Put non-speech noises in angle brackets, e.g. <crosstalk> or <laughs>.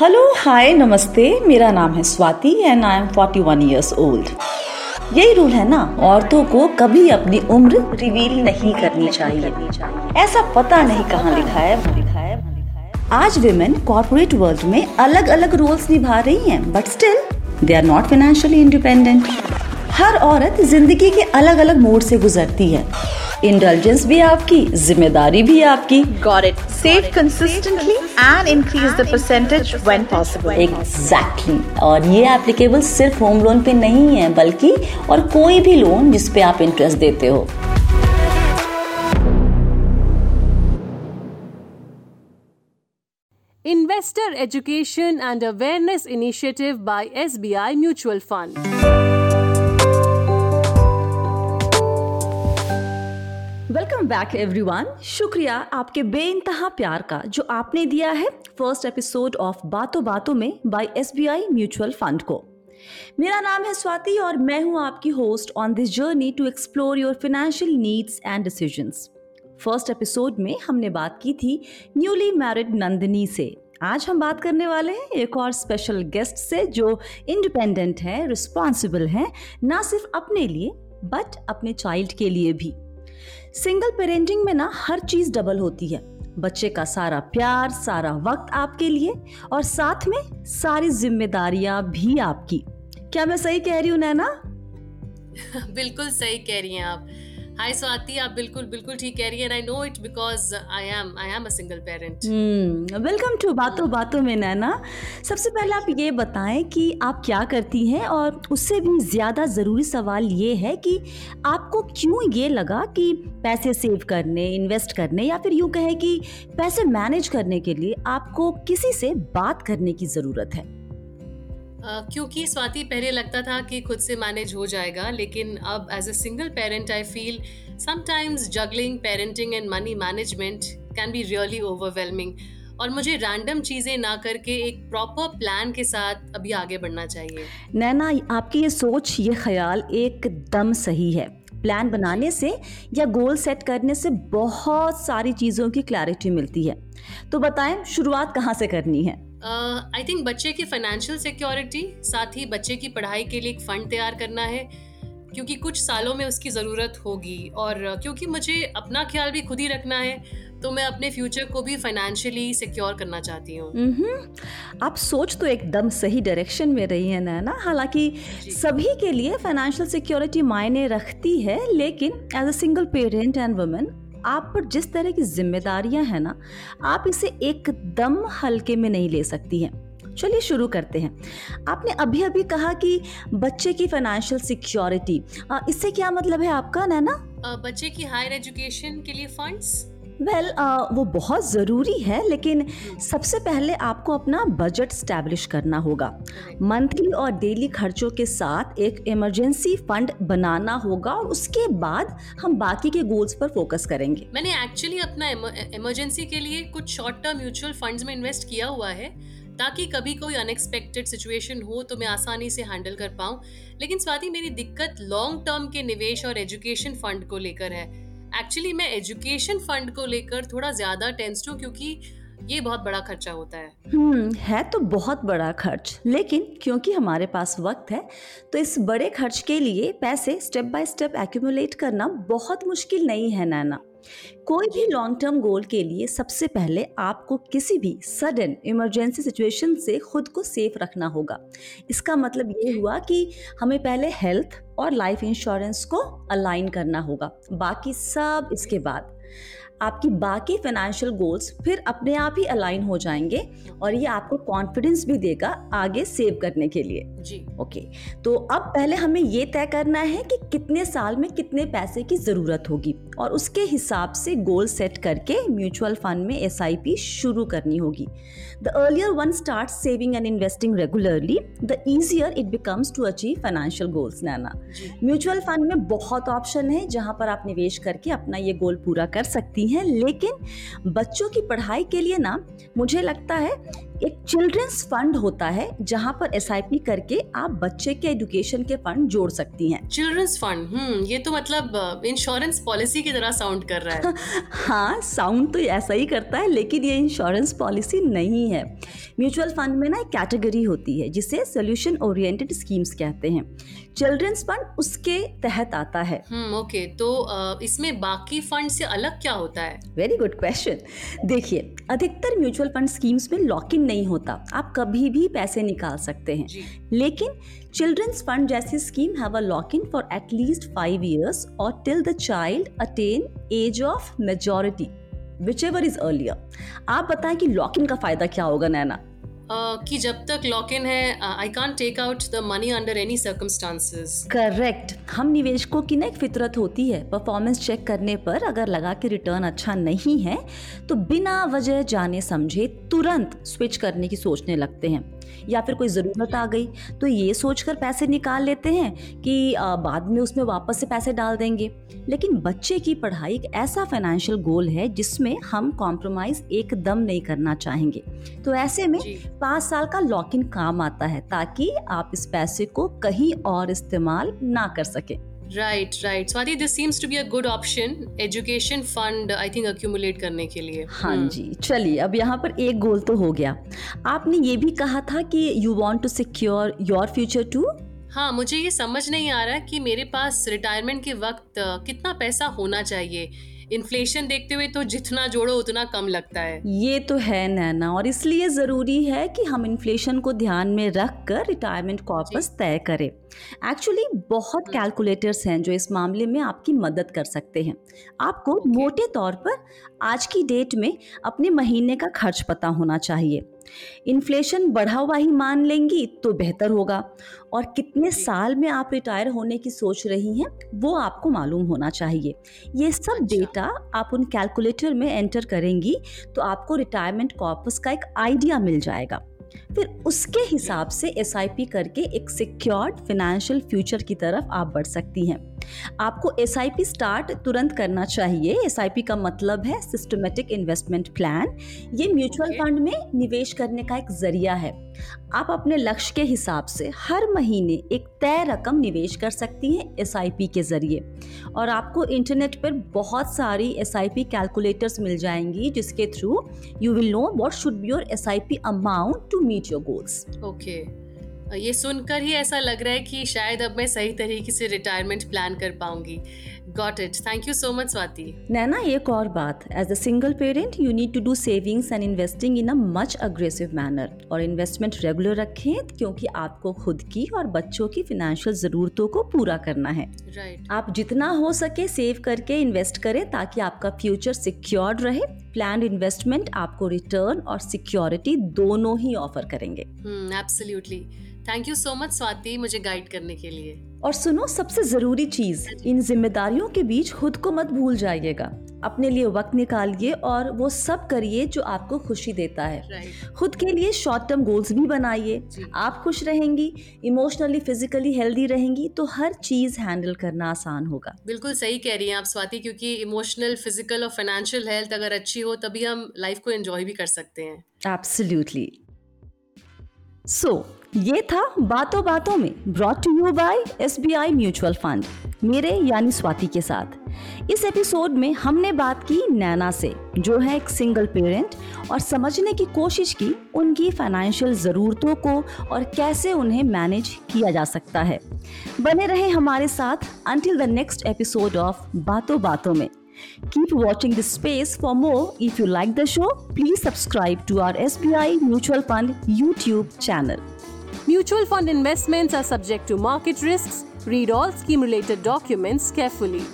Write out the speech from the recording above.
Hello hi नमस्ते। मेरा नाम है Swati and I am 41 years old यही रूल है ना? औरतों को कभी अपनी उम्र रिवील नहीं करनी चाहिए। ऐसा पता नहीं कहाँ लिखा है। आज विमेन कॉर्पोरेट वर्ल्ड में अलग अलग रोल्स निभा रही हैं but still they are not financially independent हर औरत ज़िंदगी के अलग अलग मोड से गुजरती है। इंटेलिजेंस भी आपकी ज़िम्मेदारी भी आपकी। Got it save consistently and increase the percentage when possible exactly और ये एप्लीकेबल सिर्फ़ होम लोन पे नहीं है बल्कि और कोई भी लोन जिस पे आप इंटरेस्ट देते हो। Investor Education and Awareness Initiative by SBI Mutual Fund. Welcome back everyone शुक्रिया आपके बेइंतहा प्यार का, जो आपने दिया है फ़र्स्ट एपिसोड ऑफ़ बातों बातों में बाय एसबीआई म्यूचुअल फंड को। मेरा नाम है स्वाति और मैं हूँ आपकी host on this journey to explore your financial needs and decisions first episode में हमने बात की थी न्यूली मैरिड नंदिनी से। आज हम बात करने वाले हैं एक और स्पेशल गेस्ट से, जो इंडिपेंडेंट है रिस्पॉन्सिबल है, ना सिर्फ़ अपने लिए बट अपने चाइल्ड के लिए भी। सिंगल पेरेंटिंग में ना हर चीज़ डबल होती है। बच्चे का सारा प्यार, सारा वक्त आपके लिए और साथ में सारी जिम्मेदारियाँ भी आपकी। क्या मैं सही कह रही हूँ, नैना? <laughs> बिल्कुल सही कह रही हैं आप। हाय स्वाति आप बिल्कुल बिल्कुल ठीक कह रही हैं I know it because I am I am a single parent welcome to बातों बातों में, नैना। सबसे पहले आप ये बताएँ कि आप क्या करती हैं, और उससे भी ज़्यादा ज़रूरी सवाल ये है कि आपको क्यों ये लगा कि पैसे सेव करने इन्वेस्ट करने, या फिर यूँ कहें कि पैसे मैनेज करने के लिए आपको किसी से बात करने की ज़रूरत है? क्योंकि स्वाति पहले लगता था कि खुद से मैनेज हो जाएगा, लेकिन अब as a single parent I feel sometimes juggling parenting and money management can be really overwhelming और मुझे रैंडम चीज़ें ना करके एक प्रॉपर प्लान के साथ अभी आगे बढ़ना चाहिए। नैना, आपकी ये सोच, ये ख्याल एकदम सही है। प्लान बनाने से या गोल सेट करने से बहुत सारी चीज़ों की क्लैरिटी मिलती है। तो बताएँ, शुरुआत कहाँ से करनी है? आई uh, थिंक बच्चे की फाइनेंशियल सिक्योरिटी साथ ही बच्चे की पढ़ाई के लिए एक फंड तैयार करना है क्योंकि कुछ सालों में उसकी ज़रूरत होगी। और क्योंकि मुझे अपना ख्याल भी खुद ही रखना है तो मैं अपने फ्यूचर को भी फाइनेंशियली सिक्योर करना चाहती हूँ। आप सोच तो एकदम सही डायरेक्शन में रही है ना हालाँकि सभी के लिए फाइनेंशियल सिक्योरिटी मायने रखती है लेकिन as a single parent and women आप पर जिस तरह की जिम्मेदारियाँ हैं ना, आप इसे एकदम हल्के में नहीं ले सकती हैं। चलिए शुरू करते हैं। आपने अभी अभी कहा कि बच्चे की फाइनेंशियल सिक्योरिटी इससे क्या मतलब है आपका, नैना? बच्चे की हायर एजुकेशन के लिए फंड्स वेल well, uh, वो बहुत ज़रूरी है लेकिन सबसे पहले आपको अपना बजट स्टैब्लिश करना होगा। मंथली और डेली खर्चों के साथ एक इमरजेंसी फंड बनाना होगा और उसके बाद हम बाकी के गोल्स पर फोकस करेंगे। मैंने एक्चुअली अपना इमरजेंसी के लिए कुछ शॉर्ट टर्म म्यूचुअल फंड्स में इन्वेस्ट किया हुआ है ताकि कभी कोई अनएक्सपेक्टेड सिचुएशन हो तो मैं आसानी से हैंडल कर पाऊँ। लेकिन स्वाति मेरी दिक्कत लॉन्ग टर्म के निवेश और एजुकेशन फंड को लेकर है। एक्चुअली मैं एजुकेशन फंड को लेकर थोड़ा ज़्यादा टेंस्ड हूँ क्योंकि ये बहुत बड़ा खर्चा होता है। हम्म है तो बहुत बड़ा खर्च, लेकिन क्योंकि हमारे पास वक्त है तो इस बड़े खर्च के लिए पैसे स्टेप बाय स्टेप एक्यूमुलेट करना बहुत मुश्किल नहीं है, नैना। कोई भी लॉन्ग टर्म गोल के लिए सबसे पहले आपको किसी भी सडन इमरजेंसी सिचुएशन से खुद को सेफ़ रखना होगा। इसका मतलब ये हुआ कि हमें पहले हेल्थ और लाइफ इंश्योरेंस को अलाइन करना होगा। बाकी सब इसके बाद। आपकी बाकी फाइनेंशियल गोल्स फिर अपने आप ही अलाइन हो जाएँगे और ये आपको कॉन्फिडेंस भी देगा आगे सेव करने के लिए। जी। ओके तो अब पहले हमें ये तय करना है कि कितने साल में कितने पैसे की ज़रूरत होगी और उसके हिसाब से गोल सेट करके म्यूचुअल फंड में एसआईपी शुरू करनी होगी। The earlier one start saving and investing regularly the easier it becomes to achieve financial goals Naina mutual fund में बहुत ऑप्शन है जहाँ पर आप निवेश करके अपना ये गोल पूरा कर सकती हैं लेकिन बच्चों की पढ़ाई के लिए ना मुझे लगता है एक चिल्ड्रंस फंड होता है जहाँ पर एसआईपी करके आप बच्चे के एजुकेशन के फंड जोड़ सकती हैं। चिल्ड्रंस फंड हम्म ये तो मतलब इंश्योरेंस पॉलिसी की तरह साउंड कर रहा है। <laughs> हाँ साउंड तो ऐसा ही करता है लेकिन ये इंश्योरेंस पॉलिसी नहीं है। म्यूचुअल फंड में ना एक कैटेगरी होती है जिसे सोल्यूशन ओरिएंटेड स्कीम्स कहते हैं। चिल्ड्रंस फंड उसके तहत आता है। हम्म ओके तो इसमें बाकी फंड से अलग क्या होता है? वेरी गुड क्वेश्चन देखिए अधिकतर म्यूचुअल फंड स्कीम्स में लॉक इन नहीं होता। आप कभी भी पैसे निकाल सकते हैं। लेकिन चिल्ड्रंस फंड जैसी scheme have a lock in for at least five years और till the child attain age of majority whichever is earlier आप बताएँ कि लॉक इन का फ़ायदा क्या होगा नैना? कि जब तक लॉक इन है I can't take out the money under any circumstances correct हम निवेशकों की ना एक फितरत होती है परफॉर्मेंस चेक करने पर अगर लगा कि रिटर्न अच्छा नहीं है तो बिना वजह जाने समझे तुरंत स्विच करने की सोचने लगते हैं। या फिर कोई ज़रूरत आ गई तो ये सोचकर पैसे निकाल लेते हैं कि बाद में उसमें वापस से पैसे डाल देंगे। लेकिन बच्चे की पढ़ाई एक ऐसा फाइनेंशियल गोल है जिसमें हम कॉम्प्रोमाइज़ एकदम नहीं करना चाहेंगे। तो ऐसे में पाँच साल का लॉक इन काम आता है ताकि आप इस पैसे को कहीं और इस्तेमाल ना कर सकें। Right right Swati this seems to be a good option education fund I think accumulate करने के लिए। हाँ हम्म, जी चलिए अब यहाँ पर एक गोल तो हो गया। आपने ये भी कहा था कि you want to secure your future too हाँ मुझे ये समझ नहीं आ रहा कि मेरे पास रिटायरमेंट के वक्त कितना पैसा होना चाहिए। इन्फ्लेशन देखते हुए तो जितना जोड़ो उतना कम लगता है। ये तो है नैना और इसलिए ज़रूरी है कि हम इन्फ्लेशन को ध्यान में रख कर रिटायरमेंट कॉर्पस तय करें। एक्चुअली बहुत कैलकुलेटर्स हैं जो इस मामले में आपकी मदद कर सकते हैं। आपको मोटे तौर पर आज की डेट में अपने महीने का खर्च पता होना चाहिए। इन्फ्लेशन बढ़ा हुआ ही मान लेंगी तो बेहतर होगा। और कितने साल में आप रिटायर होने की सोच रही हैं वो आपको मालूम होना चाहिए। ये सब अच्छा। डेटा आप उन कैलकुलेटर में एंटर करेंगी तो आपको रिटायरमेंट कॉर्पस का एक आइडिया मिल जाएगा। फिर उसके हिसाब से एसआईपी करके एक सिक्योर्ड फिनेंशियल फ्यूचर की तरफ़ आप बढ़ सकती हैं। आपको एसआईपी स्टार्ट तुरंत करना चाहिए। एसआईपी का मतलब है सिस्टमेटिक इन्वेस्टमेंट प्लान ये म्यूचुअल फंड में निवेश करने का एक ज़रिया है। आप अपने लक्ष्य के हिसाब से हर महीने एक तय रकम निवेश कर सकती हैं एस के ज़रिए। और आपको इंटरनेट पर बहुत सारी एसआईपी कैलकुलेटर्स मिल जाएँगी, जिसके through you will know what should be your SIP amount to meet your goals okay ये सुनकर ही ऐसा लग रहा है कि शायद अब मैं सही तरीके से रिटायरमेंट प्लान कर पाऊँगी। Got it thank you so much Swati Naina एक और बात. As a single parent you need to do savings and investing in a much aggressive manner और इन्वेस्टमेंट रेगुलर रखें क्योंकि आपको खुद की और बच्चों की फिनेंशियल ज़रूरतों को पूरा करना है. Right right. आप जितना हो सके सेव करके इन्वेस्ट करें ताकि आपका फ्यूचर सिक्योर्ड रहे. प्लान इन्वेस्टमेंट आपको रिटर्न और सिक्योरिटी दोनों ही ऑफ़र करेंगे। हम्म absolutely thank you so much Swati मुझे गाइड करने के लिए। और सुनो सबसे ज़रूरी चीज़ इन जिम्मेदारियों के बीच खुद को मत भूल जाइएगा। अपने लिए वक्त निकालिए और वो सब करिए जो आपको खुशी देता है। राइट खुद के लिए शॉर्ट टर्म गोल्स भी बनाइए। आप खुश रहेंगी इमोशनली फिजिकली हेल्दी रहेंगी तो हर चीज़ हैंडल करना आसान होगा। बिल्कुल सही कह रही हैं आप स्वाति क्योंकि इमोशनल फ़िज़िकल और फाइनेंशियल हेल्थ अगर अच्छी हो तभी हम लाइफ को एंजॉय भी कर सकते हैं। एब्सोल्युटली सो ये था बातों बातों में brought to you by S B I mutual fund मेरे यानी स्वाति के साथ इस एपिसोड में हमने बात की नैना से जो है एक सिंगल पेरेंट और समझने की कोशिश की उनकी फाइनेंशियल ज़रूरतों को और कैसे उन्हें मैनेज किया जा सकता है बने रहे हमारे साथ until the next episode of बातों बातों में Keep watching this space for more. If you like the show, please subscribe to our SBI Mutual Fund YouTube channel. Mutual fund investments are subject to market risks. Read all scheme related documents carefully.